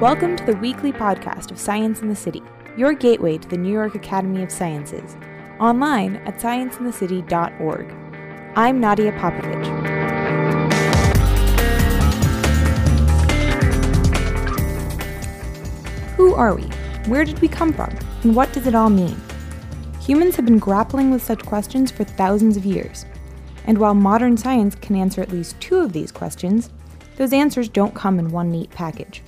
Welcome to the weekly podcast of Science in the City, your gateway to the New York Academy of Sciences, online at scienceinthecity.org. I'm Nadia Popovich. Who are we? Where did we come from? And what does it all mean? Humans have been grappling with such questions for thousands of years. And while modern science can answer at least two of these questions, those answers don't come in one neat package.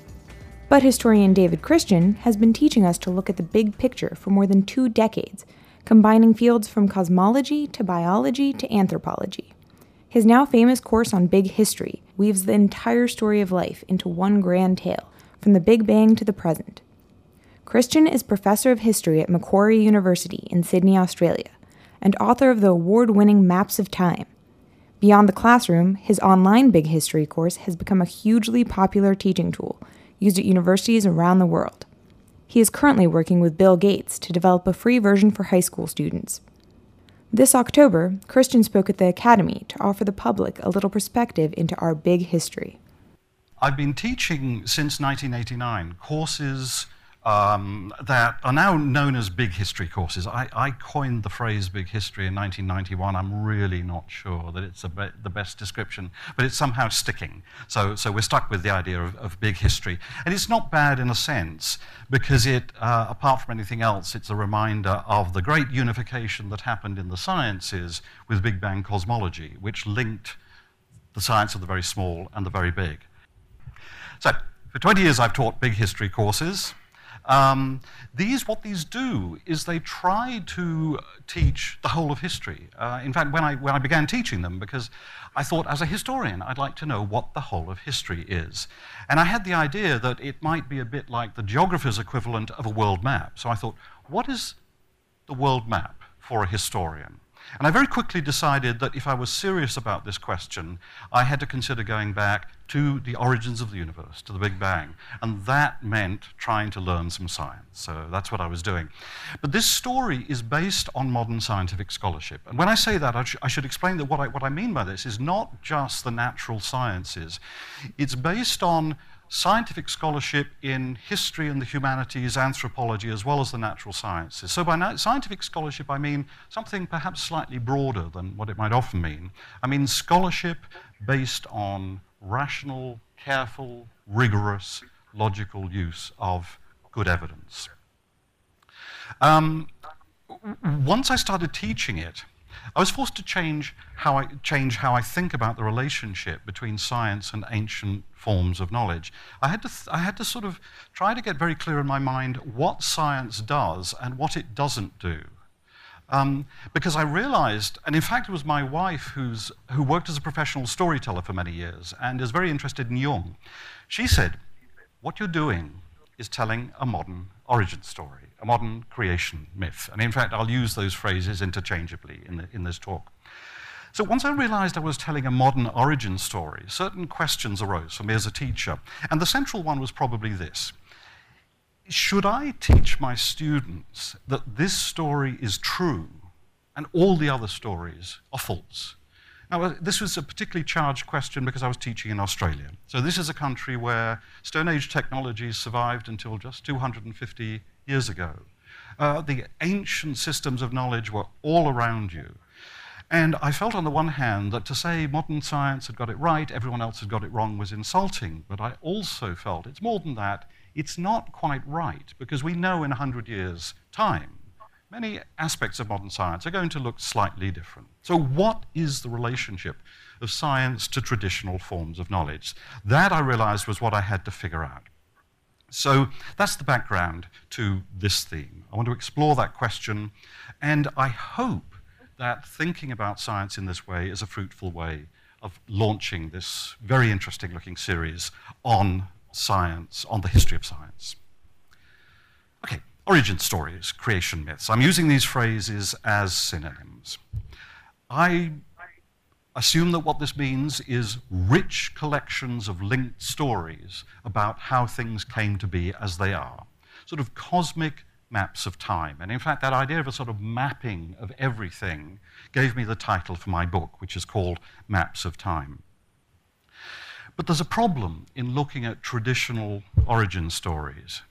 But historian David Christian has been teaching us to look at the big picture for more than two decades, combining fields from cosmology to biology to anthropology. His now famous course on Big History weaves the entire story of life into one grand tale, from the Big Bang to the present. Christian is professor of history at Macquarie University in Sydney, Australia, and author of the award winning Maps of Time. Beyond the classroom, his online Big History course has become a hugely popular teaching tool used at universities around the world. He is currently working with Bill Gates to develop a free version for high school students. This October, Christian spoke at the Academy to offer the public a little perspective into our big history. I've been teaching since 1989 courses um, that are now known as big history courses. I, I, coined the phrase big history in 1991. I'm really not sure that it's be the best description, but it's somehow sticking. So, so we're stuck with the idea of, of big history. And it's not bad in a sense, because it, uh, apart from anything else, it's a reminder of the great unification that happened in the sciences with Big Bang cosmology, which linked the science of the very small and the very big. So, for 20 years, I've taught big history courses. Um, these, what these do is they try to teach the whole of history. Uh, in fact, when I, when I began teaching them, because I thought as a historian, I'd like to know what the whole of history is. And I had the idea that it might be a bit like the geographer's equivalent of a world map. So I thought, what is the world map for a historian? And I very quickly decided that if I was serious about this question, I had to consider going back to the origins of the universe, to the Big Bang. And that meant trying to learn some science. So that's what I was doing. But this story is based on modern scientific scholarship. And when I say that, I, sh I should explain that what I, what I mean by this is not just the natural sciences, it's based on scientific scholarship in history and the humanities, anthropology, as well as the natural sciences. So by scientific scholarship, I mean something perhaps slightly broader than what it might often mean. I mean scholarship based on rational, careful, rigorous, logical use of good evidence. Um, once I started teaching it, I was forced to change how I, change how I think about the relationship between science and ancient forms of knowledge. I had, to I had to sort of try to get very clear in my mind what science does and what it doesn't do. Um, because I realized, and in fact, it was my wife who's, who worked as a professional storyteller for many years and is very interested in Jung. She said, What you're doing is telling a modern origin story, a modern creation myth. And in fact, I'll use those phrases interchangeably in, the, in this talk. So once I realized I was telling a modern origin story, certain questions arose for me as a teacher. And the central one was probably this Should I teach my students that this story is true and all the other stories are false? Now, uh, this was a particularly charged question because I was teaching in Australia. So, this is a country where Stone Age technologies survived until just 250 years ago. Uh, the ancient systems of knowledge were all around you. And I felt, on the one hand, that to say modern science had got it right, everyone else had got it wrong, was insulting. But I also felt it's more than that, it's not quite right, because we know in 100 years' time, many aspects of modern science are going to look slightly different. So, what is the relationship of science to traditional forms of knowledge? That I realized was what I had to figure out. So, that's the background to this theme. I want to explore that question, and I hope that thinking about science in this way is a fruitful way of launching this very interesting looking series on science, on the history of science. Okay, origin stories, creation myths. I'm using these phrases as synonyms. I assume that what this means is rich collections of linked stories about how things came to be as they are, sort of cosmic maps of time. And in fact, that idea of a sort of mapping of everything gave me the title for my book, which is called Maps of Time. But there's a problem in looking at traditional origin stories.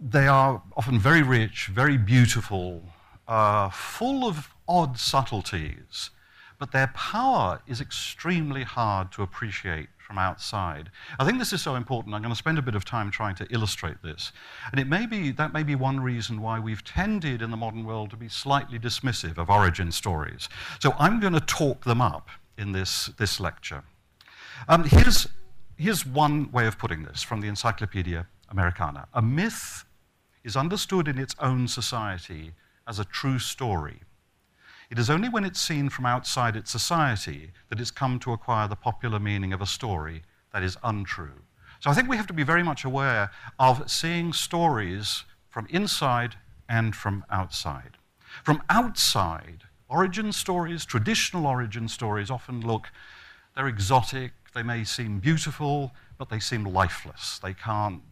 They are often very rich, very beautiful, uh, full of odd subtleties, but their power is extremely hard to appreciate from outside. I think this is so important. I'm going to spend a bit of time trying to illustrate this. And it may be, that may be one reason why we've tended in the modern world to be slightly dismissive of origin stories. So I'm going to talk them up in this, this lecture. Um, here's, here's one way of putting this from the Encyclopedia Americana. A myth is understood in its own society as a true story. It is only when it's seen from outside its society that it's come to acquire the popular meaning of a story that is untrue. So I think we have to be very much aware of seeing stories from inside and from outside. From outside, origin stories, traditional origin stories, often look, they're exotic, they may seem beautiful, but they seem lifeless. They can't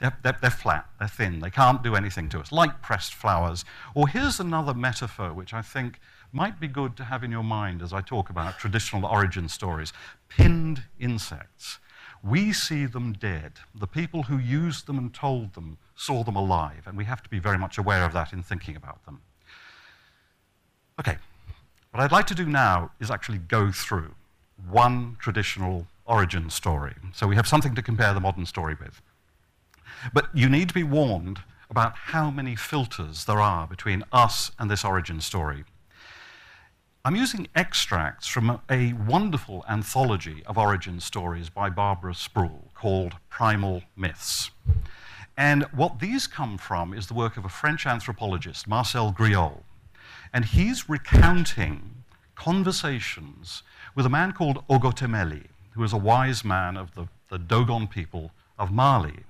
they're, they're, flat, they're thin, they can't do anything to us, like pressed flowers. Or here's another metaphor which I think might be good to have in your mind as I talk about traditional origin stories pinned insects. We see them dead. The people who used them and told them saw them alive, and we have to be very much aware of that in thinking about them. Okay, what I'd like to do now is actually go through one traditional origin story. So we have something to compare the modern story with. But you need to be warned about how many filters there are between us and this origin story. I'm using extracts from a wonderful anthology of origin stories by Barbara Sproul called Primal Myths. And what these come from is the work of a French anthropologist, Marcel Griaule. And he's recounting conversations with a man called Ogotemmeli, who is a wise man of the, the Dogon people of Mali.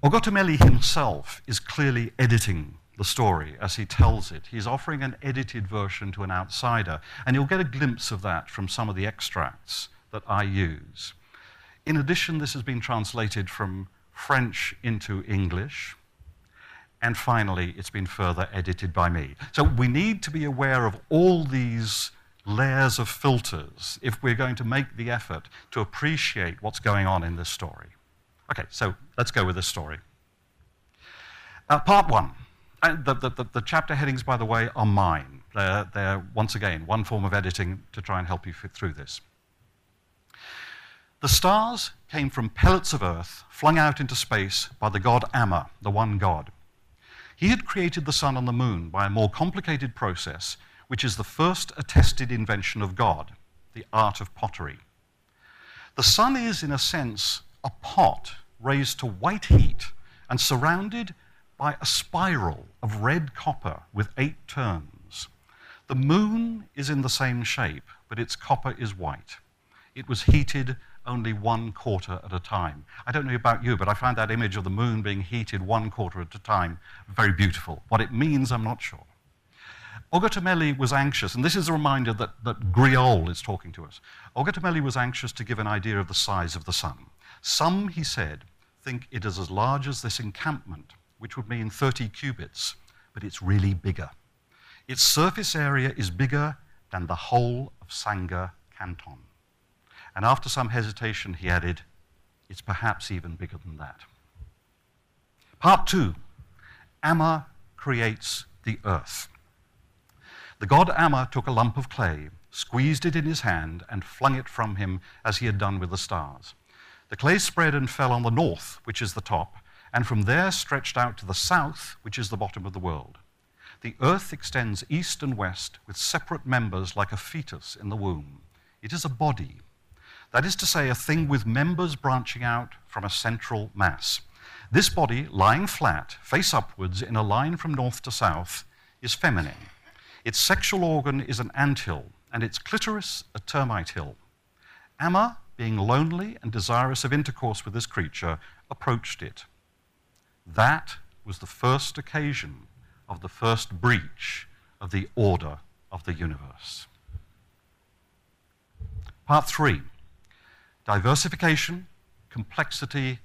Ogotemmeli himself is clearly editing the story as he tells it. He's offering an edited version to an outsider, and you'll get a glimpse of that from some of the extracts that I use. In addition, this has been translated from French into English, and finally, it's been further edited by me. So we need to be aware of all these layers of filters if we're going to make the effort to appreciate what's going on in this story. Okay, so let's go with this story. Uh, part one. Uh, the, the, the, chapter headings, by the way, are mine. They're, they're, once again, one form of editing to try and help you fit through this. The stars came from pellets of earth flung out into space by the god Amma, the one god. He had created the sun and the moon by a more complicated process, which is the first attested invention of God, the art of pottery. The sun is, in a sense, a pot raised to white heat and surrounded by a spiral of red copper with eight turns. The moon is in the same shape, but its copper is white. It was heated only one quarter at a time. I don't know about you, but I find that image of the moon being heated one quarter at a time very beautiful. What it means, I'm not sure. Ogotemmeli was anxious, and this is a reminder that, that Griaule is talking to us. Ogotemmeli was anxious to give an idea of the size of the sun. Some, he said, think it is as large as this encampment, which would mean 30 cubits, but it's really bigger. Its surface area is bigger than the whole of Sangha Canton. And after some hesitation, he added, it's perhaps even bigger than that. Part two Amma creates the earth. The god Amma took a lump of clay, squeezed it in his hand, and flung it from him as he had done with the stars. The clay spread and fell on the north, which is the top, and from there stretched out to the south, which is the bottom of the world. The earth extends east and west with separate members like a fetus in the womb. It is a body. That is to say, a thing with members branching out from a central mass. This body, lying flat, face upwards in a line from north to south, is feminine. Its sexual organ is an anthill, and its clitoris a termite hill. Amma being lonely and desirous of intercourse with this creature, approached it. That was the first occasion of the first breach of the order of the universe. Part three diversification, complexity,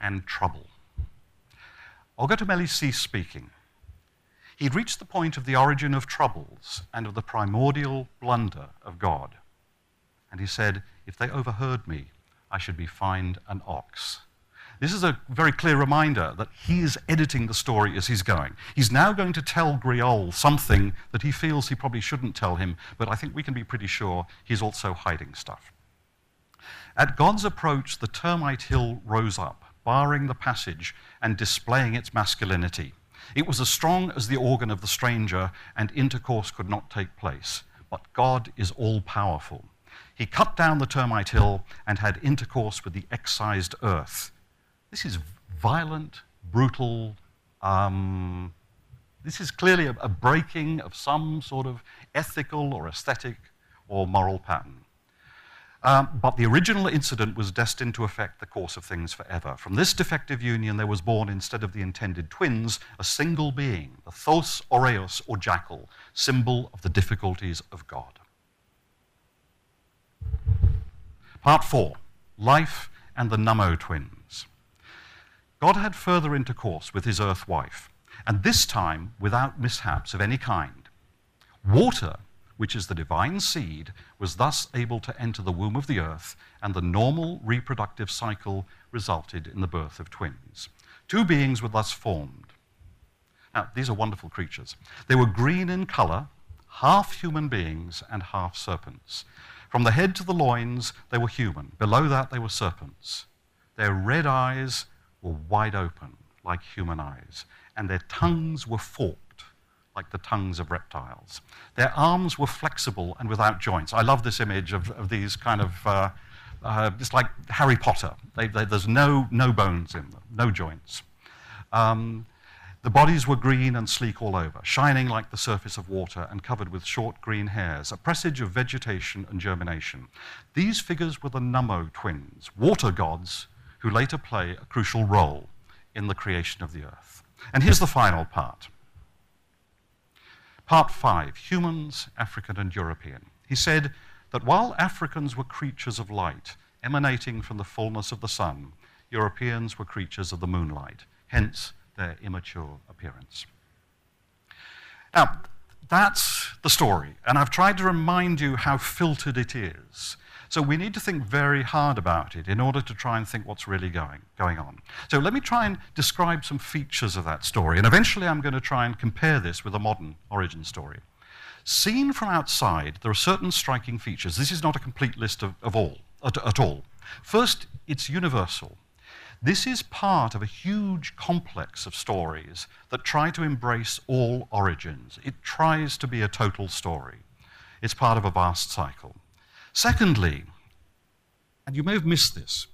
and trouble. Ogotemmeli ceased speaking. He'd reached the point of the origin of troubles and of the primordial blunder of God. And he said, If they overheard me, I should be fined an ox. This is a very clear reminder that he is editing the story as he's going. He's now going to tell Griaule something that he feels he probably shouldn't tell him, but I think we can be pretty sure he's also hiding stuff. At God's approach, the termite hill rose up, barring the passage and displaying its masculinity. It was as strong as the organ of the stranger, and intercourse could not take place. But God is all powerful. He cut down the termite hill and had intercourse with the excised earth. This is violent, brutal. Um, this is clearly a, a breaking of some sort of ethical or aesthetic or moral pattern. Um, but the original incident was destined to affect the course of things forever. From this defective union, there was born, instead of the intended twins, a single being, the Thos aureus, or jackal, symbol of the difficulties of God. Part 4 Life and the Nummo twins. God had further intercourse with his earth wife, and this time without mishaps of any kind. Water which is the divine seed, was thus able to enter the womb of the earth, and the normal reproductive cycle resulted in the birth of twins. Two beings were thus formed. Now, these are wonderful creatures. They were green in color, half human beings and half serpents. From the head to the loins, they were human. Below that, they were serpents. Their red eyes were wide open, like human eyes, and their tongues were forked like the tongues of reptiles. Their arms were flexible and without joints. I love this image of, of these kind of, uh, uh, like Harry Potter. They, they, there's no, no bones in them, no joints. Um, the bodies were green and sleek all over, shining like the surface of water and covered with short green hairs, a presage of vegetation and germination. These figures were the Nummo twins, water gods, who later play a crucial role in the creation of the earth. And here's the final part. Part 5 Humans, African and European. He said that while Africans were creatures of light, emanating from the fullness of the sun, Europeans were creatures of the moonlight, hence their immature appearance. Now, that's the story, and I've tried to remind you how filtered it is. So we need to think very hard about it in order to try and think what's really going, going on. So let me try and describe some features of that story, and eventually I'm going to try and compare this with a modern origin story. Seen from outside, there are certain striking features. This is not a complete list of, of all, at, at all. First, it's universal. This is part of a huge complex of stories that try to embrace all origins. It tries to be a total story. It's part of a vast cycle. Secondly, and you may have missed this,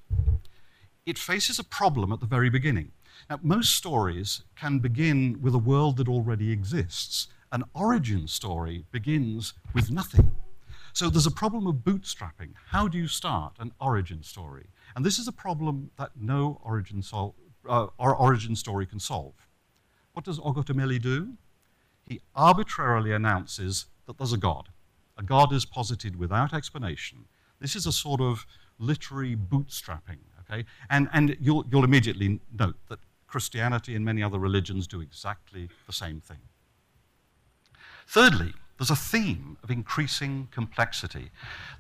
it faces a problem at the very beginning. Now, most stories can begin with a world that already exists. An origin story begins with nothing. So there's a problem of bootstrapping. How do you start an origin story? And this is a problem that no origin, sol- uh, origin story can solve. What does Ogotemmeli do? He arbitrarily announces that there's a God. A God is posited without explanation. This is a sort of literary bootstrapping, okay? And, and you'll, you'll immediately note that Christianity and many other religions do exactly the same thing. Thirdly, there's a theme of increasing complexity.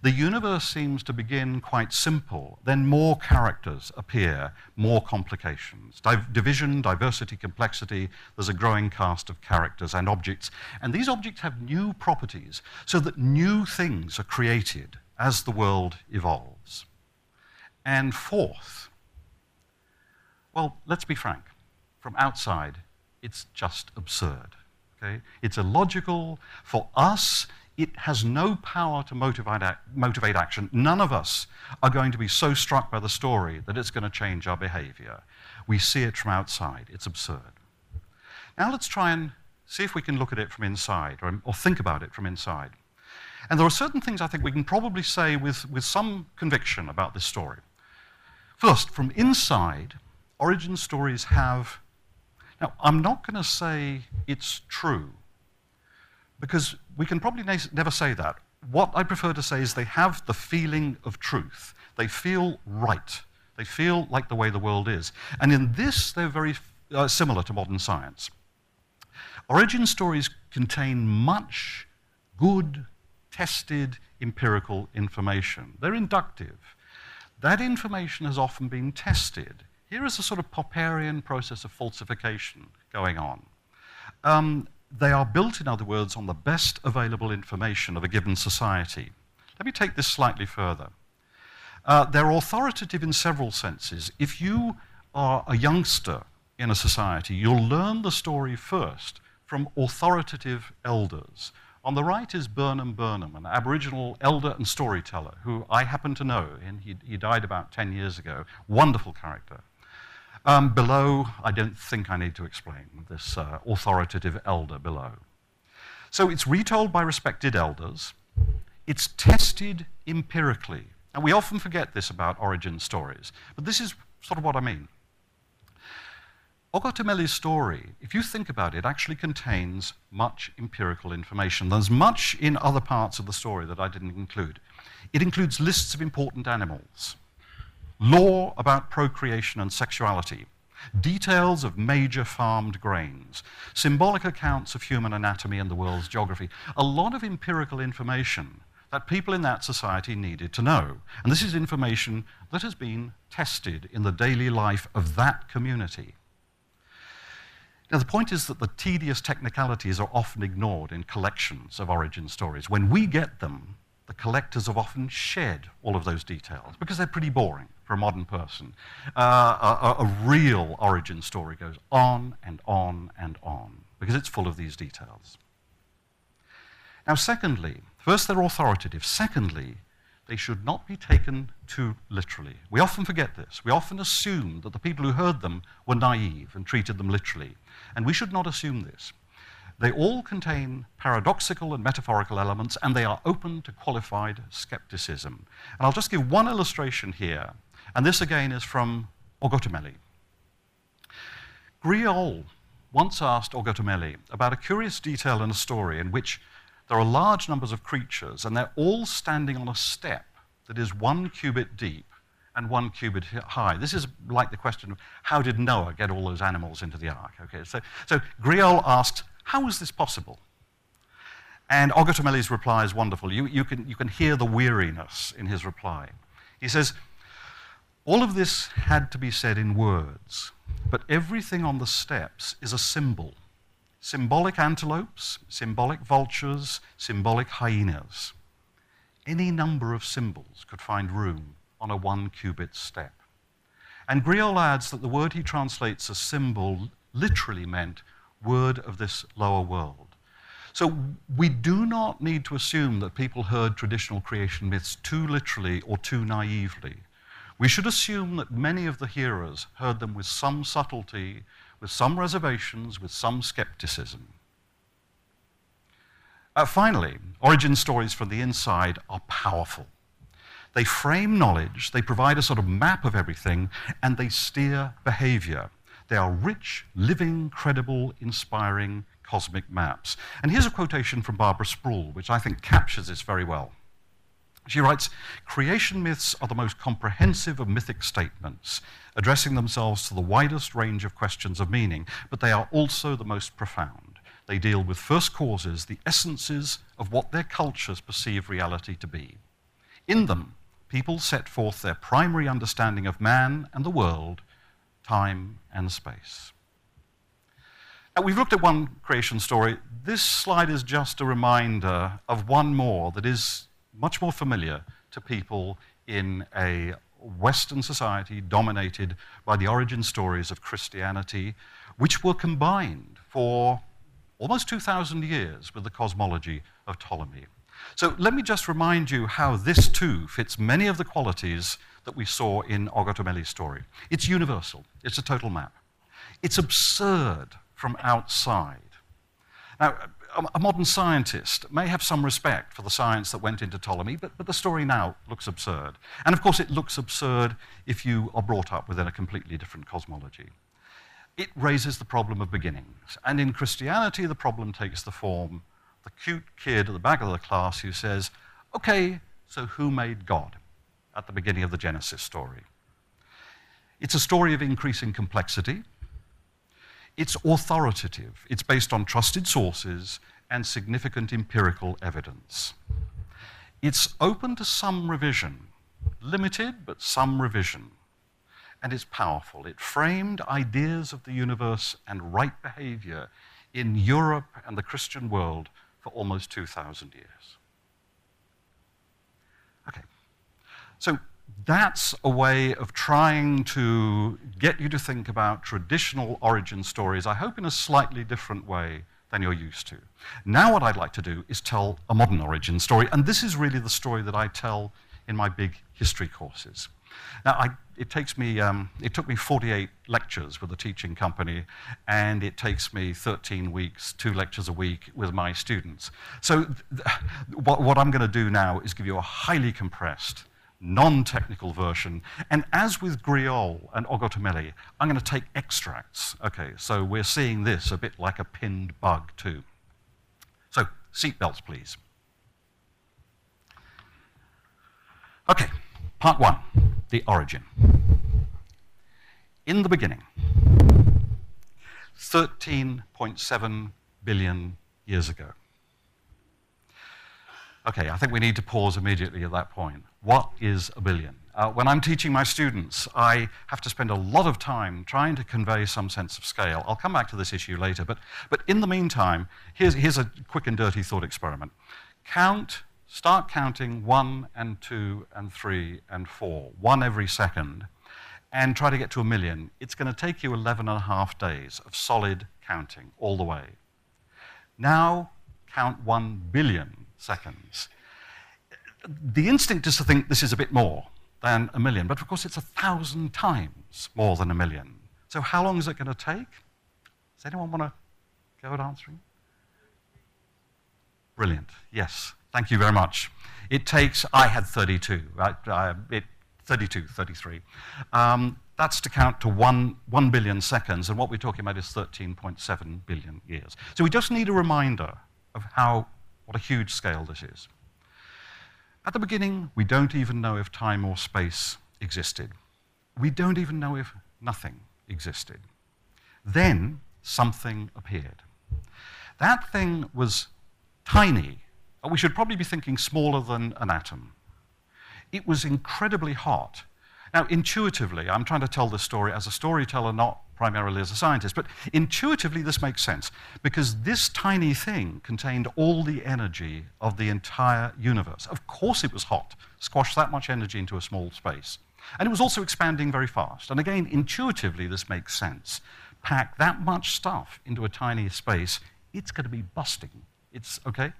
The universe seems to begin quite simple, then more characters appear, more complications. Div- division, diversity, complexity, there's a growing cast of characters and objects. And these objects have new properties, so that new things are created as the world evolves. And fourth, well, let's be frank, from outside, it's just absurd. Okay? It's illogical. For us, it has no power to motivate, motivate action. None of us are going to be so struck by the story that it's going to change our behavior. We see it from outside. It's absurd. Now let's try and see if we can look at it from inside or, or think about it from inside. And there are certain things I think we can probably say with, with some conviction about this story. First, from inside, origin stories have now, I'm not going to say it's true, because we can probably never say that. What I prefer to say is they have the feeling of truth. They feel right. They feel like the way the world is. And in this, they're very uh, similar to modern science. Origin stories contain much good, tested, empirical information. They're inductive. That information has often been tested. Here is a sort of Popperian process of falsification going on. Um, they are built, in other words, on the best available information of a given society. Let me take this slightly further. Uh, they're authoritative in several senses. If you are a youngster in a society, you'll learn the story first from authoritative elders. On the right is Burnham Burnham, an Aboriginal elder and storyteller who I happen to know. And he, he died about 10 years ago. Wonderful character. Um, below, I don't think I need to explain this uh, authoritative elder below. So it's retold by respected elders. It's tested empirically. And we often forget this about origin stories. But this is sort of what I mean. Ogotemmeli's story, if you think about it, actually contains much empirical information. There's much in other parts of the story that I didn't include. It includes lists of important animals, law about procreation and sexuality, details of major farmed grains, symbolic accounts of human anatomy and the world's geography, a lot of empirical information that people in that society needed to know. And this is information that has been tested in the daily life of that community. Now, the point is that the tedious technicalities are often ignored in collections of origin stories. When we get them, the collectors have often shed all of those details because they're pretty boring for a modern person. Uh, a, a real origin story goes on and on and on because it's full of these details. Now, secondly, first they're authoritative. Secondly, they should not be taken too literally. We often forget this. We often assume that the people who heard them were naive and treated them literally. And we should not assume this. They all contain paradoxical and metaphorical elements, and they are open to qualified skepticism. And I'll just give one illustration here, and this again is from Ogotemmeli. Griaule once asked Ogotemmeli about a curious detail in a story in which there are large numbers of creatures, and they're all standing on a step that is one cubit deep and one cubit high. This is like the question of how did Noah get all those animals into the ark? Okay, so, so Griaule asked, how is this possible? And Ogotemmeli's reply is wonderful. You, you, can, you can hear the weariness in his reply. He says, all of this had to be said in words, but everything on the steps is a symbol. Symbolic antelopes, symbolic vultures, symbolic hyenas. Any number of symbols could find room on a one cubit step. And Griaule adds that the word he translates as symbol literally meant word of this lower world. So we do not need to assume that people heard traditional creation myths too literally or too naively. We should assume that many of the hearers heard them with some subtlety, with some reservations, with some skepticism. Uh, finally, origin stories from the inside are powerful. They frame knowledge, they provide a sort of map of everything, and they steer behavior. They are rich, living, credible, inspiring cosmic maps. And here's a quotation from Barbara Sproul, which I think captures this very well. She writes Creation myths are the most comprehensive of mythic statements, addressing themselves to the widest range of questions of meaning, but they are also the most profound. They deal with first causes, the essences of what their cultures perceive reality to be. In them, people set forth their primary understanding of man and the world, time and space. Now, we've looked at one creation story. This slide is just a reminder of one more that is much more familiar to people in a Western society dominated by the origin stories of Christianity, which were combined for almost 2,000 years with the cosmology of Ptolemy. So let me just remind you how this too fits many of the qualities that we saw in Ogotemmeli's story. It's universal, it's a total map. It's absurd from outside. Now, a modern scientist may have some respect for the science that went into Ptolemy, but, but the story now looks absurd. And of course, it looks absurd if you are brought up within a completely different cosmology. It raises the problem of beginnings. And in Christianity, the problem takes the form the cute kid at the back of the class who says, Okay, so who made God? at the beginning of the Genesis story. It's a story of increasing complexity. It's authoritative. It's based on trusted sources and significant empirical evidence. It's open to some revision, limited, but some revision. And it's powerful. It framed ideas of the universe and right behavior in Europe and the Christian world for almost 2,000 years. Okay. So that's a way of trying to get you to think about traditional origin stories, I hope in a slightly different way than you're used to. Now, what I'd like to do is tell a modern origin story, and this is really the story that I tell in my big history courses. Now, I, it takes me, um, it took me 48 lectures with the teaching company, and it takes me 13 weeks, two lectures a week with my students. So, what, what I'm going to do now is give you a highly compressed, non-technical version. And as with Griaule and Ogotemmeli, I'm going to take extracts. Okay, so we're seeing this a bit like a pinned bug too. So, seatbelts, please. Okay, part one, the origin. In the beginning, 13.7 billion years ago. Okay, I think we need to pause immediately at that point. What is a billion? Uh, when I'm teaching my students, I have to spend a lot of time trying to convey some sense of scale. I'll come back to this issue later, but, but in the meantime, here's, here's a quick and dirty thought experiment. Count, start counting one and two and three and four, one every second, and try to get to a million. It's going to take you 11 and a half days of solid counting all the way. Now, count one billion seconds the instinct is to think this is a bit more than a million, but of course it's a thousand times more than a million. So how long is it going to take? Does anyone want to go at answering? Brilliant. Yes. Thank you very much. It takes, I had 32, right? It, 32, 33. Um, that's to count to one, 1 billion seconds, and what we're talking about is 13.7 billion years. So we just need a reminder of how, what a huge scale this is. At the beginning, we don't even know if time or space existed. We don't even know if nothing existed. Then something appeared. That thing was tiny. We should probably be thinking smaller than an atom. It was incredibly hot. Now, intuitively, I'm trying to tell this story as a storyteller, not primarily as a scientist, but intuitively this makes sense because this tiny thing contained all the energy of the entire universe. Of course, it was hot, squashed that much energy into a small space. And it was also expanding very fast. And again, intuitively, this makes sense. Pack that much stuff into a tiny space, it's going to be busting. It's okay?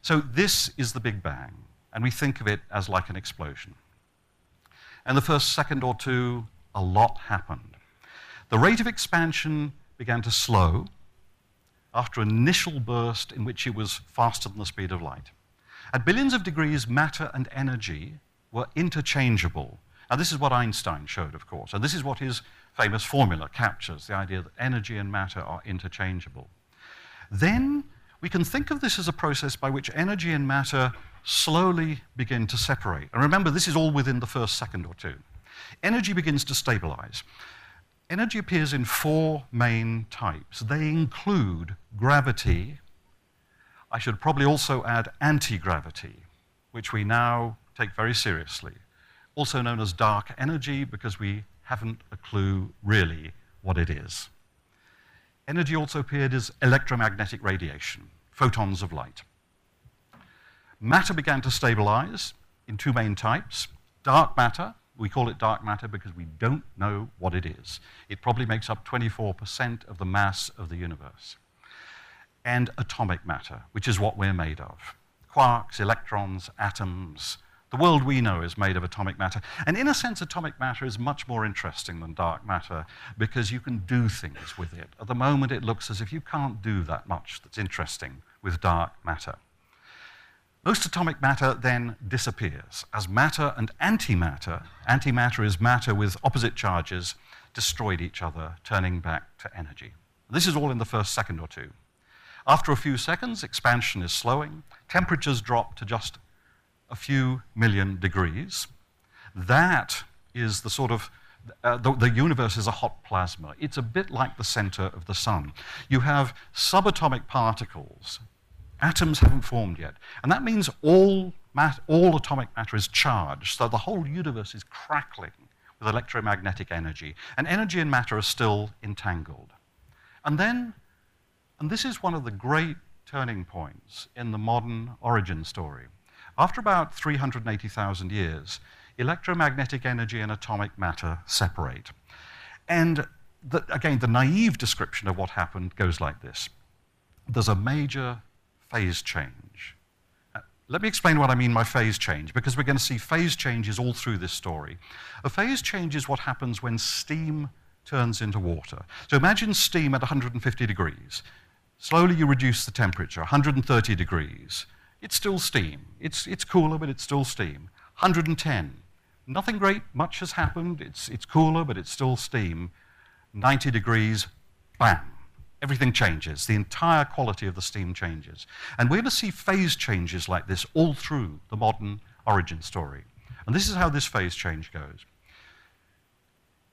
So, this is the Big Bang, and we think of it as like an explosion. And the first second or two, a lot happened. The rate of expansion began to slow after an initial burst in which it was faster than the speed of light. At billions of degrees, matter and energy were interchangeable. Now, this is what Einstein showed, of course, and this is what his famous formula captures the idea that energy and matter are interchangeable. Then we can think of this as a process by which energy and matter slowly begin to separate. And remember, this is all within the first second or two. Energy begins to stabilize. Energy appears in four main types. They include gravity. I should probably also add anti gravity, which we now take very seriously, also known as dark energy because we haven't a clue really what it is. Energy also appeared as electromagnetic radiation, photons of light. Matter began to stabilize in two main types dark matter, we call it dark matter because we don't know what it is. It probably makes up 24% of the mass of the universe. And atomic matter, which is what we're made of. Quarks, electrons, atoms. The world we know is made of atomic matter. And in a sense, atomic matter is much more interesting than dark matter because you can do things with it. At the moment, it looks as if you can't do that much that's interesting with dark matter. Most atomic matter then disappears as matter and antimatter, antimatter is matter with opposite charges, destroyed each other, turning back to energy. This is all in the first second or two. After a few seconds, expansion is slowing, temperatures drop to just a few million degrees. That is the sort of uh, the, the, universe is a hot plasma. It's a bit like the center of the sun. You have subatomic particles Atoms haven't formed yet. And that means all, mat- all atomic matter is charged, so the whole universe is crackling with electromagnetic energy. And energy and matter are still entangled. And then, and this is one of the great turning points in the modern origin story. After about 380,000 years, electromagnetic energy and atomic matter separate. And the, again, the naive description of what happened goes like this there's a major phase change. Uh, let me explain what I mean by phase change, because we're going to see phase changes all through this story. A phase change is what happens when steam turns into water. So imagine steam at 150 degrees. Slowly you reduce the temperature, 130 degrees. It's still steam. It's, it's cooler, but it's still steam. 110. Nothing great, much has happened. It's, it's cooler, but it's still steam. 90 degrees, bam. Everything changes. The entire quality of the steam changes. And we're going to see phase changes like this all through the modern origin story. And this is how this phase change goes.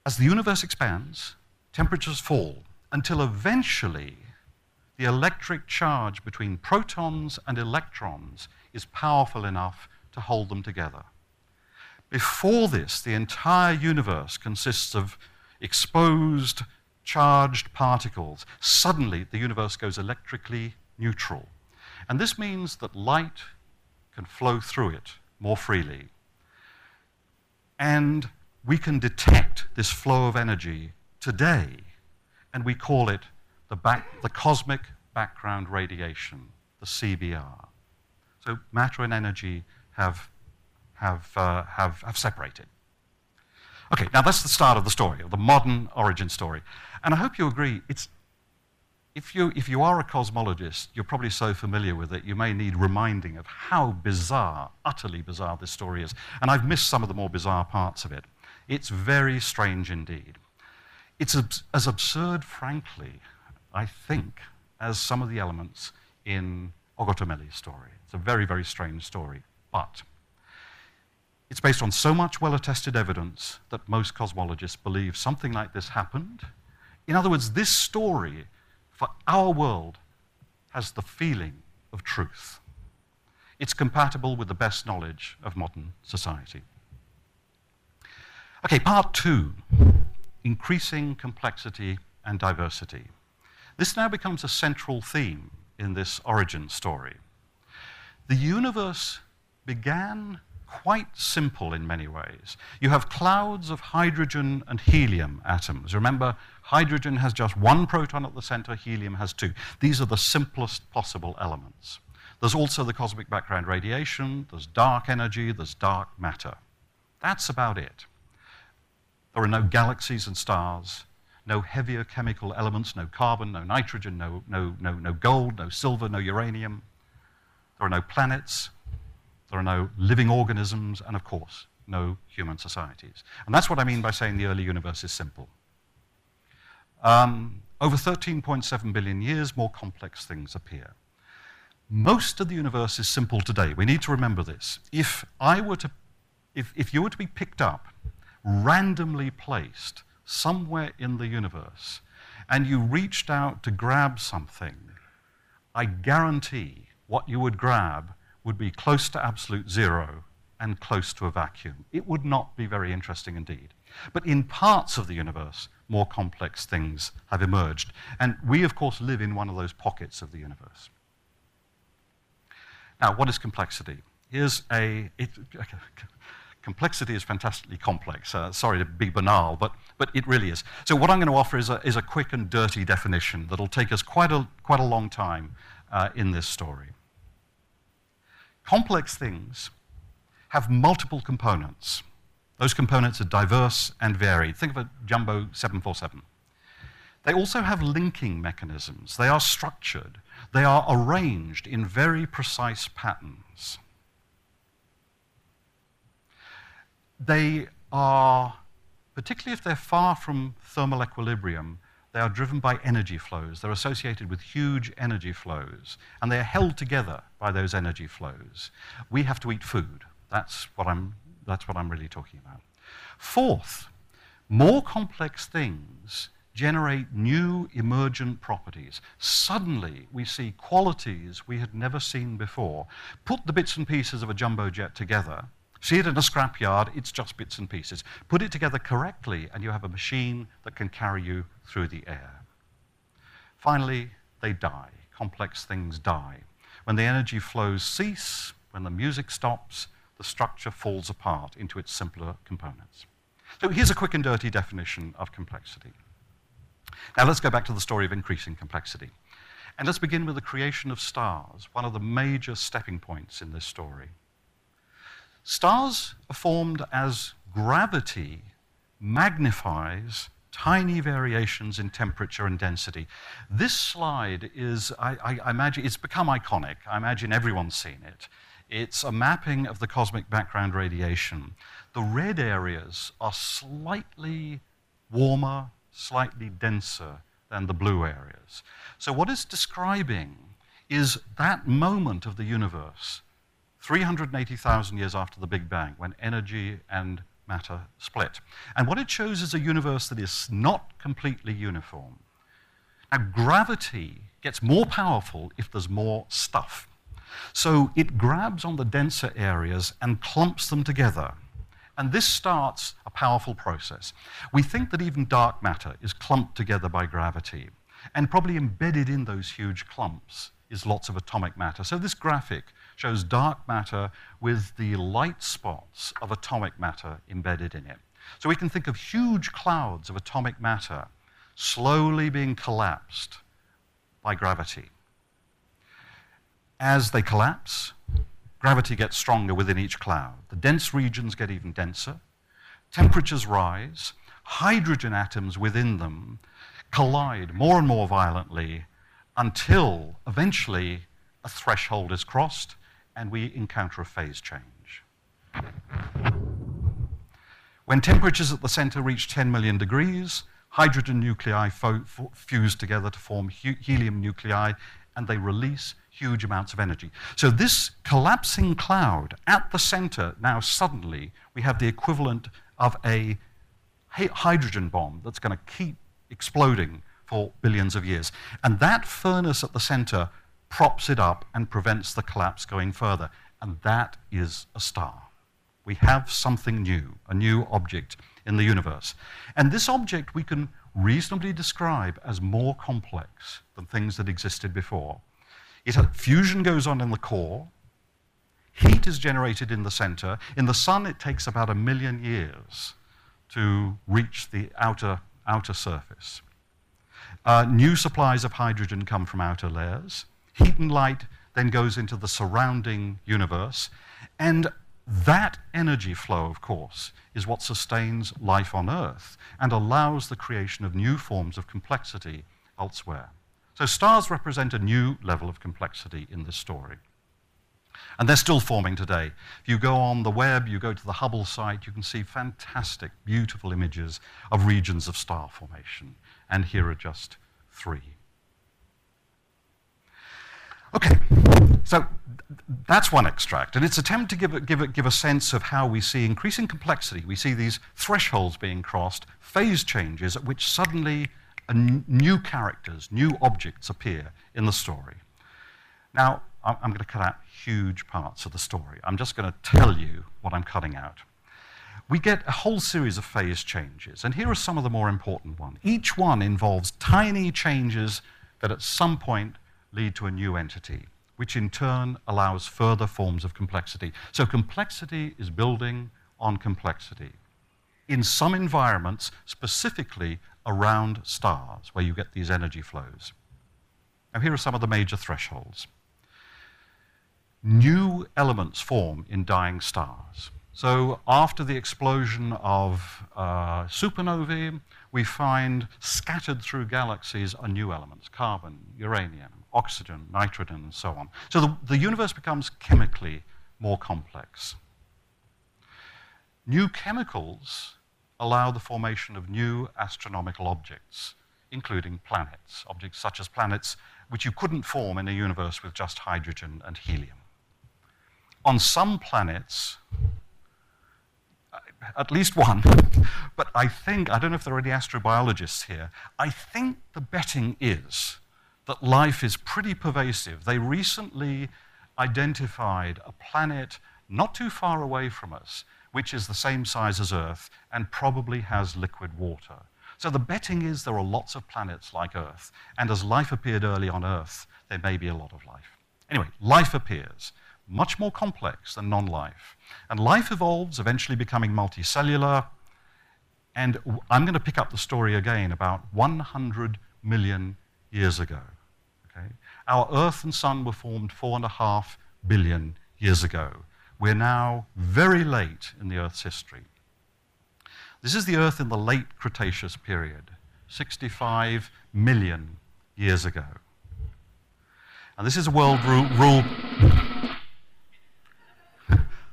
As the universe expands, temperatures fall until eventually the electric charge between protons and electrons is powerful enough to hold them together. Before this, the entire universe consists of exposed, charged particles. Suddenly, the universe goes electrically neutral. And this means that light can flow through it more freely. And we can detect this flow of energy today, and we call it the, back, the cosmic background radiation, the CBR. So matter and energy have, have, uh, have, have separated. Okay, now that's the start of the story, of the modern origin story. And I hope you agree, it's, if, you, if you are a cosmologist, you're probably so familiar with it, you may need reminding of how bizarre, utterly bizarre this story is. And I've missed some of the more bizarre parts of it. It's very strange indeed. It's as absurd, frankly, I think, as some of the elements in Ogotemmeli's story. It's a very, very strange story. But it's based on so much well attested evidence that most cosmologists believe something like this happened. In other words, this story for our world has the feeling of truth. It's compatible with the best knowledge of modern society. Okay, part two increasing complexity and diversity. This now becomes a central theme in this origin story. The universe began quite simple in many ways. You have clouds of hydrogen and helium atoms. Remember, hydrogen has just one proton at the center, helium has two. These are the simplest possible elements. There's also the cosmic background radiation, there's dark energy, there's dark matter. That's about it. There are no galaxies and stars, no heavier chemical elements, no carbon, no nitrogen, no, no, no, no gold, no silver, no uranium. There are no planets, there are no living organisms, and of course, no human societies. And that's what I mean by saying the early universe is simple. Um, over 13.7 billion years, more complex things appear. Most of the universe is simple today. We need to remember this. If I were to, if, if you were to be picked up, randomly placed somewhere in the universe, and you reached out to grab something, I guarantee what you would grab would be close to absolute zero and close to a vacuum. It would not be very interesting indeed. But in parts of the universe, more complex things have emerged. And we, of course, live in one of those pockets of the universe. Now, what is complexity? Here's a. It, complexity is fantastically complex. Uh, sorry to be banal, but, but it really is. So, what I'm going to offer is a, is a quick and dirty definition that'll take us quite a, quite a long time uh, in this story. Complex things have multiple components. Those components are diverse and varied. Think of a jumbo 747. They also have linking mechanisms. They are structured. They are arranged in very precise patterns. They are, particularly if they're far from thermal equilibrium, they are driven by energy flows. They're associated with huge energy flows, and they are held together by those energy flows. We have to eat food. That's what I'm, that's what I'm really talking about. Fourth, more complex things generate new emergent properties. Suddenly, we see qualities we had never seen before. Put the bits and pieces of a jumbo jet together, see it in a scrapyard, it's just bits and pieces. Put it together correctly, and you have a machine that can carry you through the air. Finally, they die. Complex things die. When the energy flows cease, when the music stops, the structure falls apart into its simpler components. So here's a quick and dirty definition of complexity. Now let's go back to the story of increasing complexity. And let's begin with the creation of stars, one of the major stepping points in this story. Stars are formed as gravity magnifies tiny variations in temperature and density. This slide is, I, I, I, imagine, it's become iconic. I imagine everyone's seen it. It's a mapping of the cosmic background radiation. The red areas are slightly warmer, slightly denser than the blue areas. So, what it's describing is that moment of the universe, 380,000 years after the Big Bang, when energy and matter split. And what it shows is a universe that is not completely uniform. Now, gravity gets more powerful if there's more stuff. So it grabs on the denser areas and clumps them together. And this starts a powerful process. We think that even dark matter is clumped together by gravity. And probably embedded in those huge clumps is lots of atomic matter. So this graphic shows dark matter with the light spots of atomic matter embedded in it. So we can think of huge clouds of atomic matter slowly being collapsed by gravity. As they collapse, gravity gets stronger within each cloud. The dense regions get even denser, temperatures rise, hydrogen atoms within them collide more and more violently until eventually a threshold is crossed and we encounter a phase change. When temperatures at the center reach 10 million degrees, hydrogen nuclei fuse together to form helium nuclei, and they release huge amounts of energy. So, this collapsing cloud at the center, now suddenly, we have the equivalent of a hydrogen bomb that's going to keep exploding for billions of years. And that furnace at the center props it up and prevents the collapse going further. And that is a star. We have something new, a new object in the universe. And this object we can reasonably describe as more complex than things that existed before. It, fusion goes on in the core, heat is generated in the center. In the sun, it takes about a million years to reach the outer, outer surface. Uh, new supplies of hydrogen come from outer layers. Heat and light then goes into the surrounding universe. And that energy flow, of course, is what sustains life on Earth and allows the creation of new forms of complexity elsewhere. So stars represent a new level of complexity in this story. And they're still forming today. If you go on the web, you go to the Hubble site, you can see fantastic, beautiful images of regions of star formation. And here are just three. Okay, so that's one extract, and it's attempt to give a, give, a, give a sense of how we see increasing complexity. We see these thresholds being crossed, phase changes at which suddenly new characters, new objects appear in the story. Now, I'm going to cut out huge parts of the story. I'm just going to tell you what I'm cutting out. We get a whole series of phase changes, and here are some of the more important ones. Each one involves tiny changes that at some point lead to a new entity, which in turn allows further forms of complexity. So complexity is building on complexity. In some environments, specifically around stars, where you get these energy flows. Now, here are some of the major thresholds. New elements form in dying stars. So, after the explosion of uh, supernovae, we find scattered through galaxies are new elements carbon, uranium, oxygen, nitrogen, and so on. So the, the universe becomes chemically more complex. New chemicals allow the formation of new astronomical objects, including planets, objects such as planets which you couldn't form in a universe with just hydrogen and helium. On some planets, uh, at least one. but I think, I don't know if there are any astrobiologists here, I think the betting is that life is pretty pervasive. They recently identified a planet not too far away from us, which is the same size as Earth and probably has liquid water. So the betting is there are lots of planets like Earth, and as life appeared early on Earth, there may be a lot of life. Anyway, life appears, much more complex than non life. And life evolves, eventually becoming multicellular. And I'm going to pick up the story again about 100 million years ago. Our Earth and Sun were formed four and a half billion years ago. We're now very late in the Earth's history. This is the Earth in the late Cretaceous period, 65 million years ago. And this is a world ruled.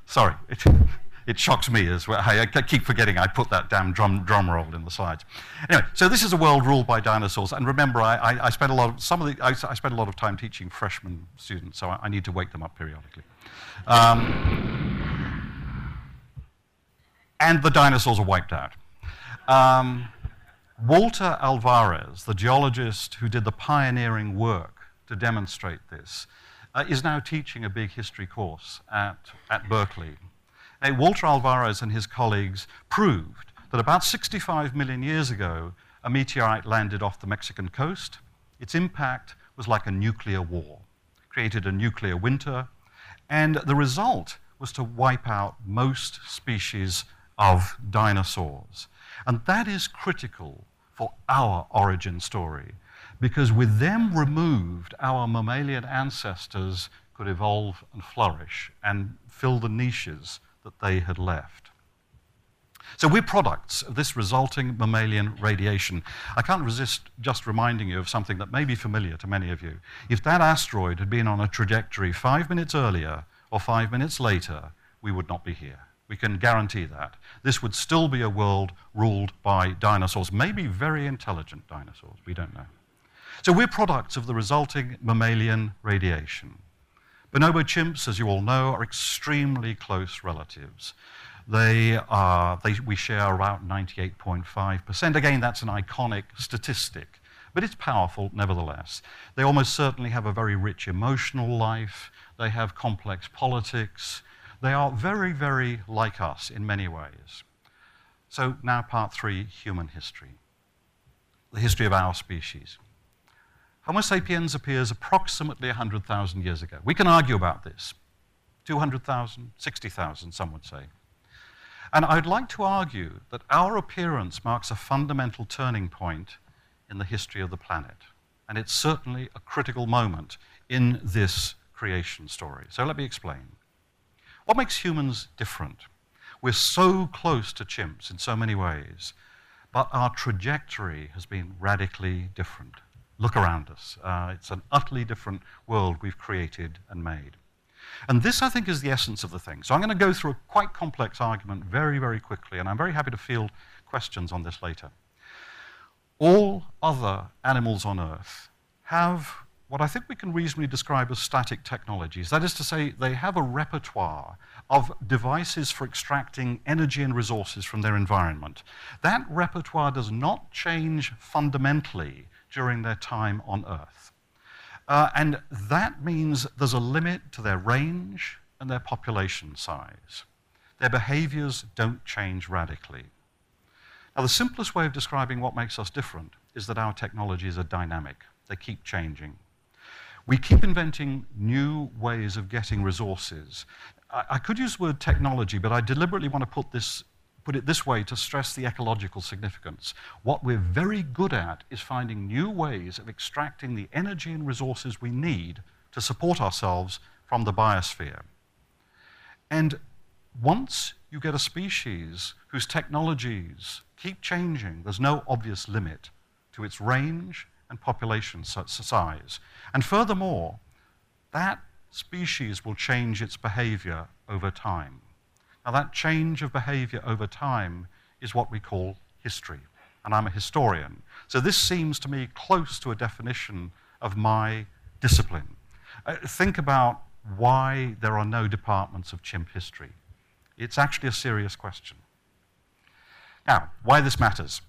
Sorry, it shocks me as well. I, I, keep forgetting I put that damn drum, drum roll in the slides. Anyway, so this is a world ruled by dinosaurs. And remember, I, I, I spent a lot of some of the I, I, spent a lot of time teaching freshman students, so I, need to wake them up periodically. Um, and the dinosaurs are wiped out. Um, Walter Alvarez, the geologist who did the pioneering work to demonstrate this, uh, is now teaching a big history course at, at Berkeley. Walter Alvarez and his colleagues proved that about 65 million years ago, a meteorite landed off the Mexican coast. Its impact was like a nuclear war, created a nuclear winter, and the result was to wipe out most species of dinosaurs. And that is critical for our origin story, because with them removed, our mammalian ancestors could evolve and flourish and fill the niches that they had left. So we're products of this resulting mammalian radiation. I can't resist just reminding you of something that may be familiar to many of you. If that asteroid had been on a trajectory five minutes earlier or five minutes later, we would not be here. We can guarantee that. This would still be a world ruled by dinosaurs, maybe very intelligent dinosaurs, we don't know. So we're products of the resulting mammalian radiation. Bonobo chimps, as you all know, are extremely close relatives. They are, they, we share about 98.5%. Again, that's an iconic statistic, but it's powerful nevertheless. They almost certainly have a very rich emotional life. They have complex politics. They are very, very like us in many ways. So, now part three human history the history of our species. Homo sapiens appears approximately 100,000 years ago. We can argue about this 200,000, 60,000, some would say. And I'd like to argue that our appearance marks a fundamental turning point in the history of the planet. And it's certainly a critical moment in this creation story. So let me explain. What makes humans different? We're so close to chimps in so many ways, but our trajectory has been radically different. Look around us. Uh, it's an utterly different world we've created and made. And this, I think, is the essence of the thing. So I'm going to go through a quite complex argument very, very quickly, and I'm very happy to field questions on this later. All other animals on Earth have what I think we can reasonably describe as static technologies. That is to say, they have a repertoire of devices for extracting energy and resources from their environment. That repertoire does not change fundamentally during their time on Earth. Uh, and that means there's a limit to their range and their population size. Their behaviors don't change radically. Now, the simplest way of describing what makes us different is that our technologies are dynamic, they keep changing. We keep inventing new ways of getting resources. I, I could use the word technology, but I deliberately want to put, this, put it this way to stress the ecological significance. What we're very good at is finding new ways of extracting the energy and resources we need to support ourselves from the biosphere. And once you get a species whose technologies keep changing, there's no obvious limit to its range and population size. And furthermore, that species will change its behavior over time. Now, that change of behavior over time is what we call history. And I'm a historian. So this seems to me close to a definition of my discipline. Uh, think about why there are no departments of chimp history. It's actually a serious question. Now, why this matters.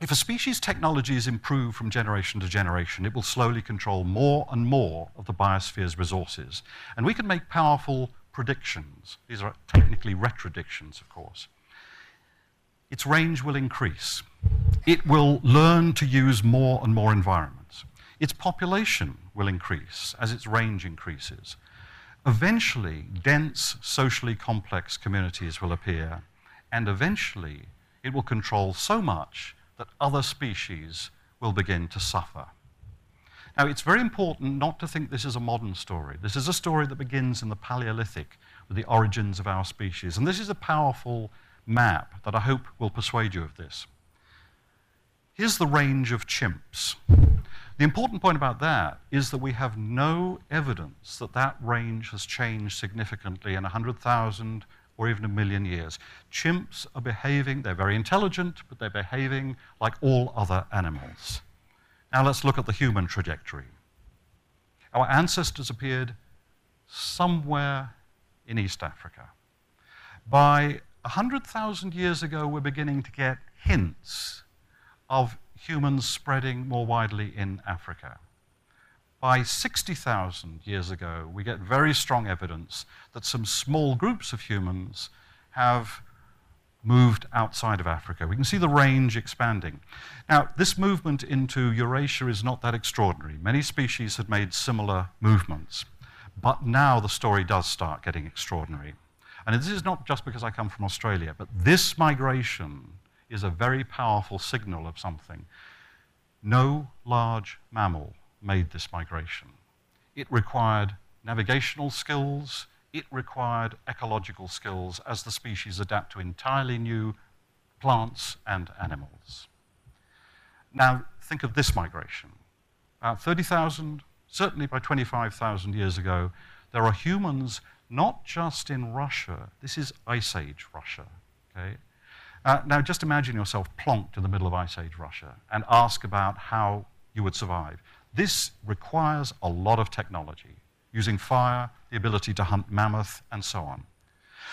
If a species' technology is improved from generation to generation, it will slowly control more and more of the biosphere's resources. And we can make powerful predictions. These are technically retrodictions, of course. Its range will increase. It will learn to use more and more environments. Its population will increase as its range increases. Eventually, dense, socially complex communities will appear, and eventually, it will control so much that other species will begin to suffer. Now, it's very important not to think this is a modern story. This is a story that begins in the Paleolithic with the origins of our species. And this is a powerful map that I hope will persuade you of this. Here's the range of chimps. The important point about that is that we have no evidence that that range has changed significantly in 100,000 or even a million years. Chimps are behaving, they're very intelligent, but they're behaving like all other animals. Now let's look at the human trajectory. Our ancestors appeared somewhere in East Africa. By 100,000 years ago, we're beginning to get hints of humans spreading more widely in Africa. By 60,000 years ago, we get very strong evidence that some small groups of humans have moved outside of Africa. We can see the range expanding. Now, this movement into Eurasia is not that extraordinary. Many species had made similar movements. But now the story does start getting extraordinary. And this is not just because I come from Australia, but this migration is a very powerful signal of something. No large mammal made this migration. It required navigational skills, it required ecological skills as the species adapt to entirely new plants and animals. Now, think of this migration. About 30,000, certainly by 25,000 years ago, there are humans not just in Russia, this is Ice Age Russia, okay? Uh, now, just imagine yourself plonked in the middle of Ice Age Russia and ask about how you would survive. This requires a lot of technology, using fire, the ability to hunt mammoth, and so on.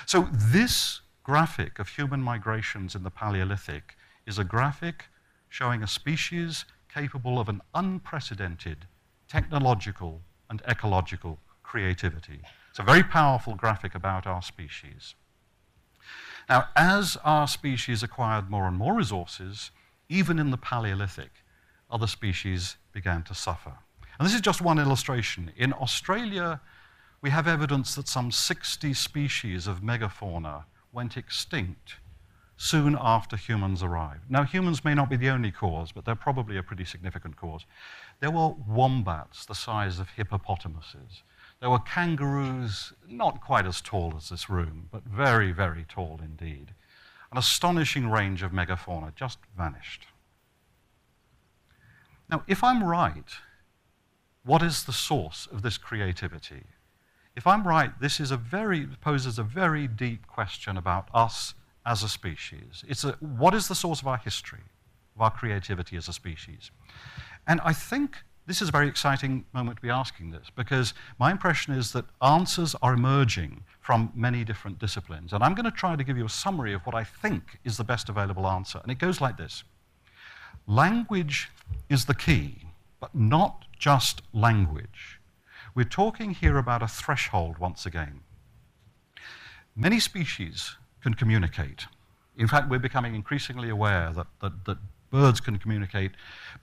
So, this graphic of human migrations in the Paleolithic is a graphic showing a species capable of an unprecedented technological and ecological creativity. It's a very powerful graphic about our species. Now, as our species acquired more and more resources, even in the Paleolithic, other species began to suffer. And this is just one illustration. In Australia, we have evidence that some 60 species of megafauna went extinct soon after humans arrived. Now, humans may not be the only cause, but they're probably a pretty significant cause. There were wombats the size of hippopotamuses. There were kangaroos, not quite as tall as this room, but very, very tall indeed. An astonishing range of megafauna just vanished. Now, if I'm right, what is the source of this creativity? If I'm right, this is a very, poses a very deep question about us as a species. It's a, what is the source of our history, of our creativity as a species? And I think this is a very exciting moment to be asking this because my impression is that answers are emerging from many different disciplines. And I'm going to try to give you a summary of what I think is the best available answer. And it goes like this Language is the key, but not just language. We're talking here about a threshold once again. Many species can communicate. In fact, we're becoming increasingly aware that, that, that birds can communicate,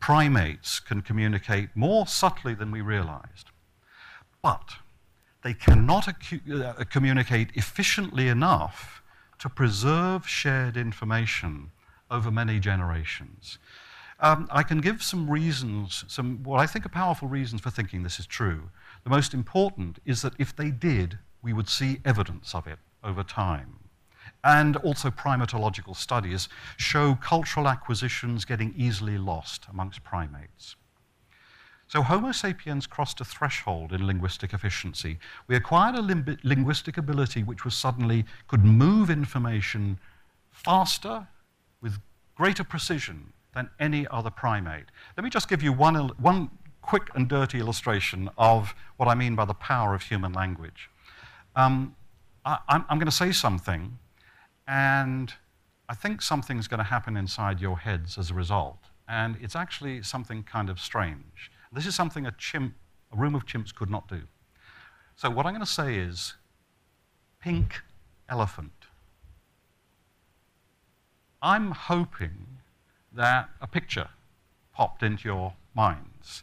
primates can communicate more subtly than we realized. But they cannot uh, communicate efficiently enough to preserve shared information over many generations. Um, I can give some reasons, some what I think are powerful reasons for thinking this is true. The most important is that if they did, we would see evidence of it over time. And also, primatological studies show cultural acquisitions getting easily lost amongst primates. So, Homo sapiens crossed a threshold in linguistic efficiency. We acquired a linguistic ability which was suddenly could move information faster with greater precision than any other primate. Let me just give you one, one quick and dirty illustration of what I mean by the power of human language. Um, I, am going to say something, and I think something's going to happen inside your heads as a result. And it's actually something kind of strange. This is something a chimp, a room of chimps could not do. So what I'm going to say is pink elephant. I'm hoping that a picture popped into your minds.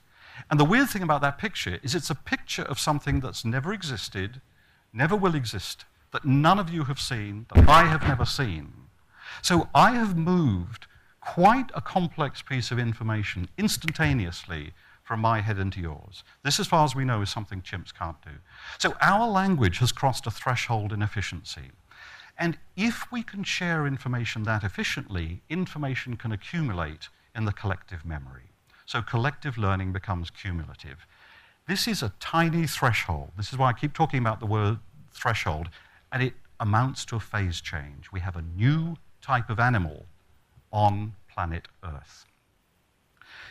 And the weird thing about that picture is it's a picture of something that's never existed, never will exist, that none of you have seen, that I have never seen. So I have moved quite a complex piece of information instantaneously from my head into yours. This, as far as we know, is something chimps can't do. So our language has crossed a threshold in efficiency. And if we can share information that efficiently, information can accumulate in the collective memory. So collective learning becomes cumulative. This is a tiny threshold. This is why I keep talking about the word threshold, and it amounts to a phase change. We have a new type of animal on planet Earth.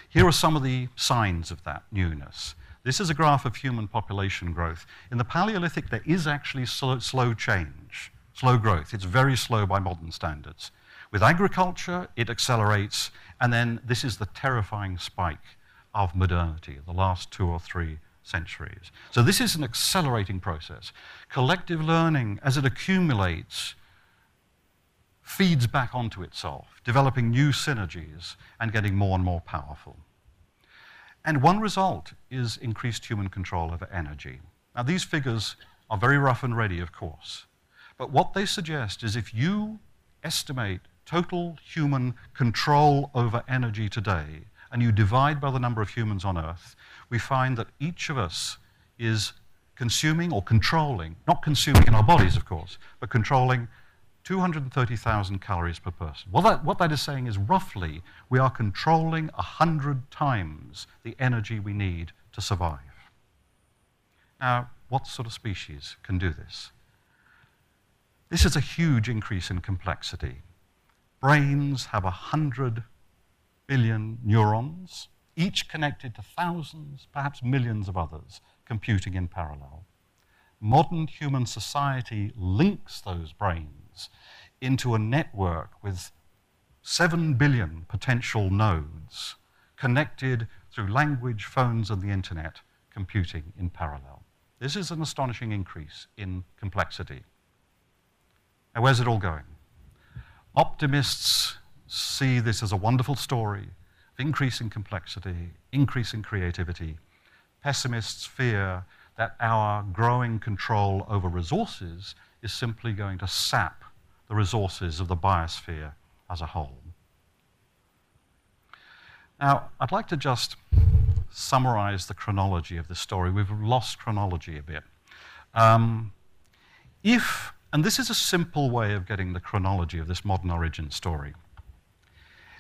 Here are some of the signs of that newness. This is a graph of human population growth. In the Paleolithic, there is actually slow, slow change, slow growth. It's very slow by modern standards. With agriculture, it accelerates, and then this is the terrifying spike of modernity, the last two or three centuries. So this is an accelerating process. Collective learning, as it accumulates, feeds back onto itself, developing new synergies and getting more and more powerful. And one result is increased human control over energy. Now, these figures are very rough and ready, of course. But what they suggest is if you estimate total human control over energy today, and you divide by the number of humans on Earth, we find that each of us is consuming or controlling, not consuming in our bodies, of course, but controlling 230,000 calories per person. Well, that, what that is saying is roughly we are controlling 100 times the energy we need to survive. Now, what sort of species can do this? This is a huge increase in complexity. Brains have 100 billion neurons, each connected to thousands, perhaps millions of others, computing in parallel. Modern human society links those brains into a network with 7 billion potential nodes connected through language, phones, and the internet, computing in parallel. This is an astonishing increase in complexity. Now, where's it all going? Optimists see this as a wonderful story of increasing complexity, increasing creativity. Pessimists fear that our growing control over resources is simply going to sap the resources of the biosphere as a whole. Now, I'd like to just summarize the chronology of this story. We've lost chronology a bit. Um, if, and this is a simple way of getting the chronology of this modern origin story.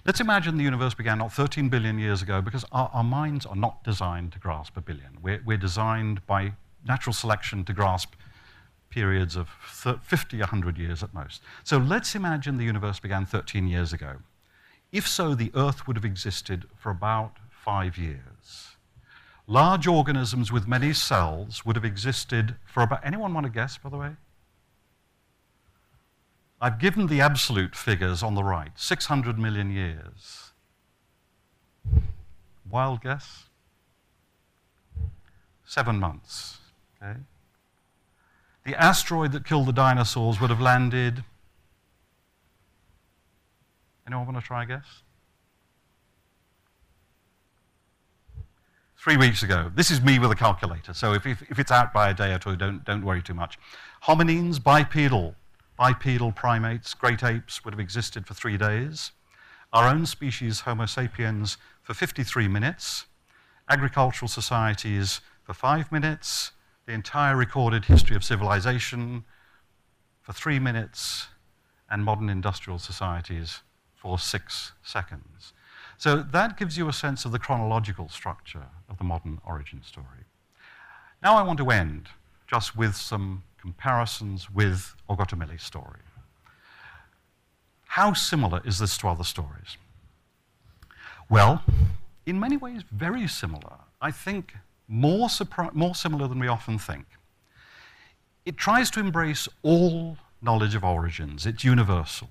Let's imagine the universe began not 13 billion years ago because our, our minds are not designed to grasp a billion. We're, we're designed by natural selection to grasp periods of 50, 100 years at most. So let's imagine the universe began 13 years ago. If so, the Earth would have existed for about five years. Large organisms with many cells would have existed for about. Anyone want to guess, by the way? I've given the absolute figures on the right 600 million years. Wild guess? Seven months. Okay? the asteroid that killed the dinosaurs would have landed. Anyone want to try a guess? Three weeks ago. This is me with a calculator, so if, if, if it's out by a day or two, don't, don't worry too much. Hominins, bipedal, bipedal primates, great apes would have existed for three days. Our own species, Homo sapiens, for 53 minutes. Agricultural societies for five minutes the entire recorded history of civilization for three minutes and modern industrial societies for six seconds. So that gives you a sense of the chronological structure of the modern origin story. Now I want to end just with some comparisons with Ogotemmeli's story. How similar is this to other stories? Well, in many ways, very similar. I think more, more similar than we often think. It tries to embrace all knowledge of origins, it's universal.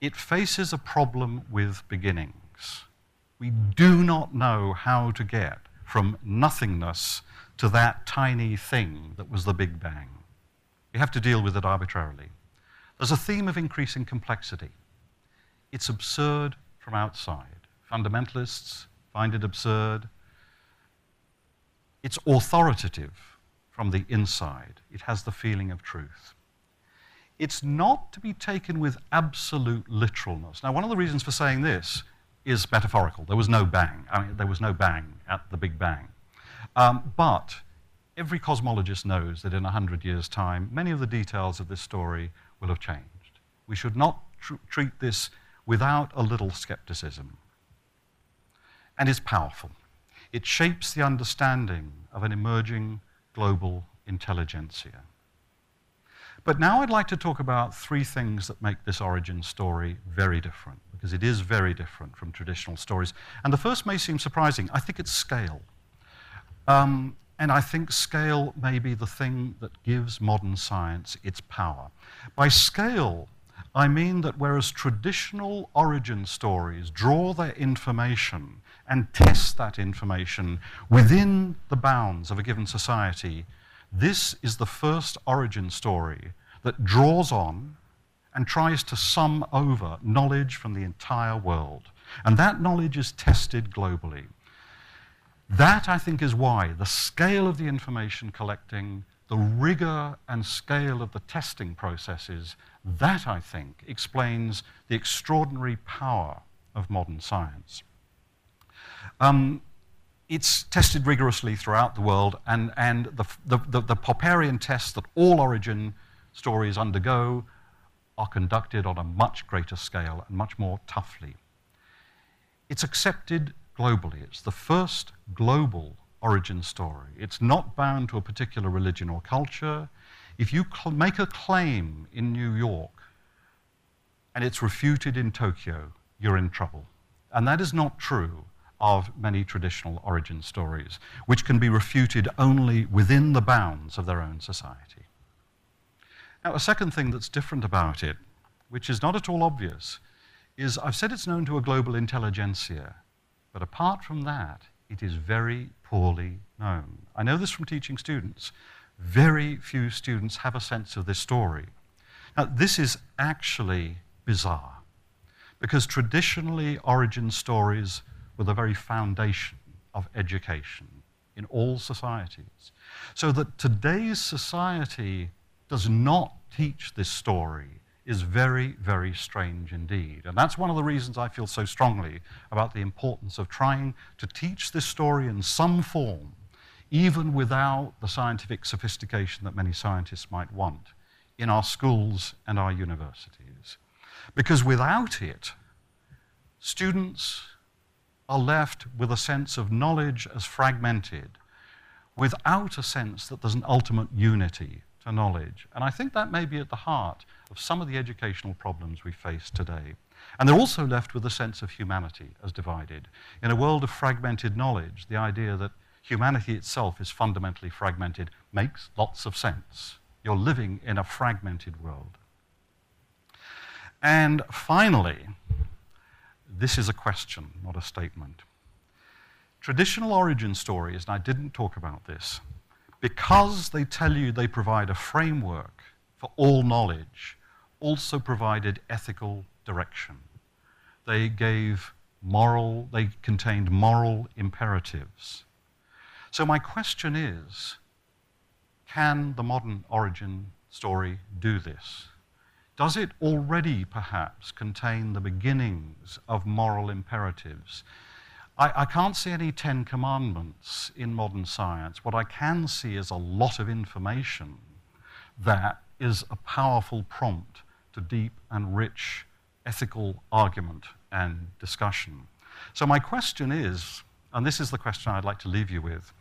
it faces a problem with beginnings. We do not know how to get from nothingness to that tiny thing that was the Big Bang. We have to deal with it arbitrarily. There's a theme of increasing complexity. It's absurd from outside. Fundamentalists find it absurd. It's authoritative from the inside. It has the feeling of truth. It's not to be taken with absolute literalness. Now, one of the reasons for saying this is metaphorical. There was no bang. I mean, there was no bang at the Big Bang. Um, but every cosmologist knows that in 100 years' time, many of the details of this story will have changed. We should not tr- treat this without a little skepticism. And it's powerful. It shapes the understanding of an emerging global intelligentsia. But now I'd like to talk about three things that make this origin story very different, because it is very different from traditional stories. And the first may seem surprising. I think it's scale. Um, and I think scale may be the thing that gives modern science its power. By scale, I mean that whereas traditional origin stories draw their information and test that information within the bounds of a given society, this is the first origin story that draws on and tries to sum over knowledge from the entire world. And that knowledge is tested globally. That, I think, is why the scale of the information collecting, the rigor and scale of the testing processes, that, I think, explains the extraordinary power of modern science. Um, it's tested rigorously throughout the world, and, and the, the, the, the Popperian tests that all origin stories undergo are conducted on a much greater scale and much more toughly. It's accepted globally. It's the first global origin story. It's not bound to a particular religion or culture. If you cl- make a claim in New York and it's refuted in Tokyo, you're in trouble. And that is not true of many traditional origin stories, which can be refuted only within the bounds of their own society. Now, a second thing that's different about it, which is not at all obvious, is I've said it's known to a global intelligentsia, but apart from that, it is very poorly known. I know this from teaching students. Very few students have a sense of this story. Now, this is actually bizarre, because traditionally, origin stories were the very foundation of education in all societies. So that today's society does not teach this story is very, very strange indeed. And that's one of the reasons I feel so strongly about the importance of trying to teach this story in some form, even without the scientific sophistication that many scientists might want, in our schools and our universities. Because without it, students are left with a sense of knowledge as fragmented, without a sense that there's an ultimate unity to knowledge. And I think that may be at the heart of some of the educational problems we face today. And they're also left with a sense of humanity as divided. In a world of fragmented knowledge, the idea that humanity itself is fundamentally fragmented makes lots of sense. You're living in a fragmented world. And finally, this is a question, not a statement. Traditional origin stories, and I didn't talk about this, because they tell you they provide a framework for all knowledge, also provided ethical direction. They gave moral, they contained moral imperatives. So, my question is can the modern origin story do this? Does it already perhaps contain the beginnings of moral imperatives? I, I, can't see any Ten Commandments in modern science. What I can see is a lot of information that is a powerful prompt to deep and rich ethical argument and discussion. So, my question is, and this is the question I'd like to leave you with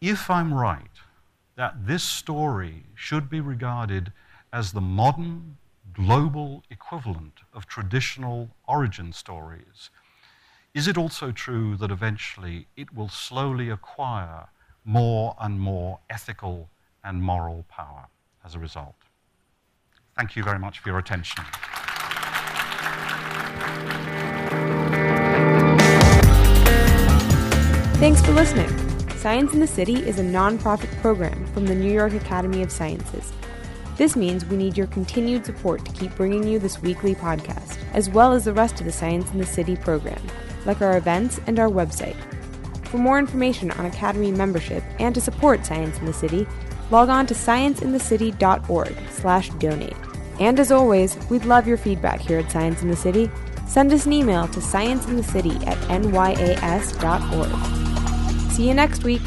if I'm right that this story should be regarded as the modern global equivalent of traditional origin stories, is it also true that eventually it will slowly acquire more and more ethical and moral power as a result? Thank you very much for your attention. Thanks for listening. Science in the City is a nonprofit program from the New York Academy of Sciences. This means we need your continued support to keep bringing you this weekly podcast, as well as the rest of the Science in the City program, like our events and our website. For more information on Academy membership and to support Science in the City, log on to scienceinthecity.org slash donate. And as always, we'd love your feedback here at Science in the City. Send us an email to scienceinthecity at nyaS.org. See you next week.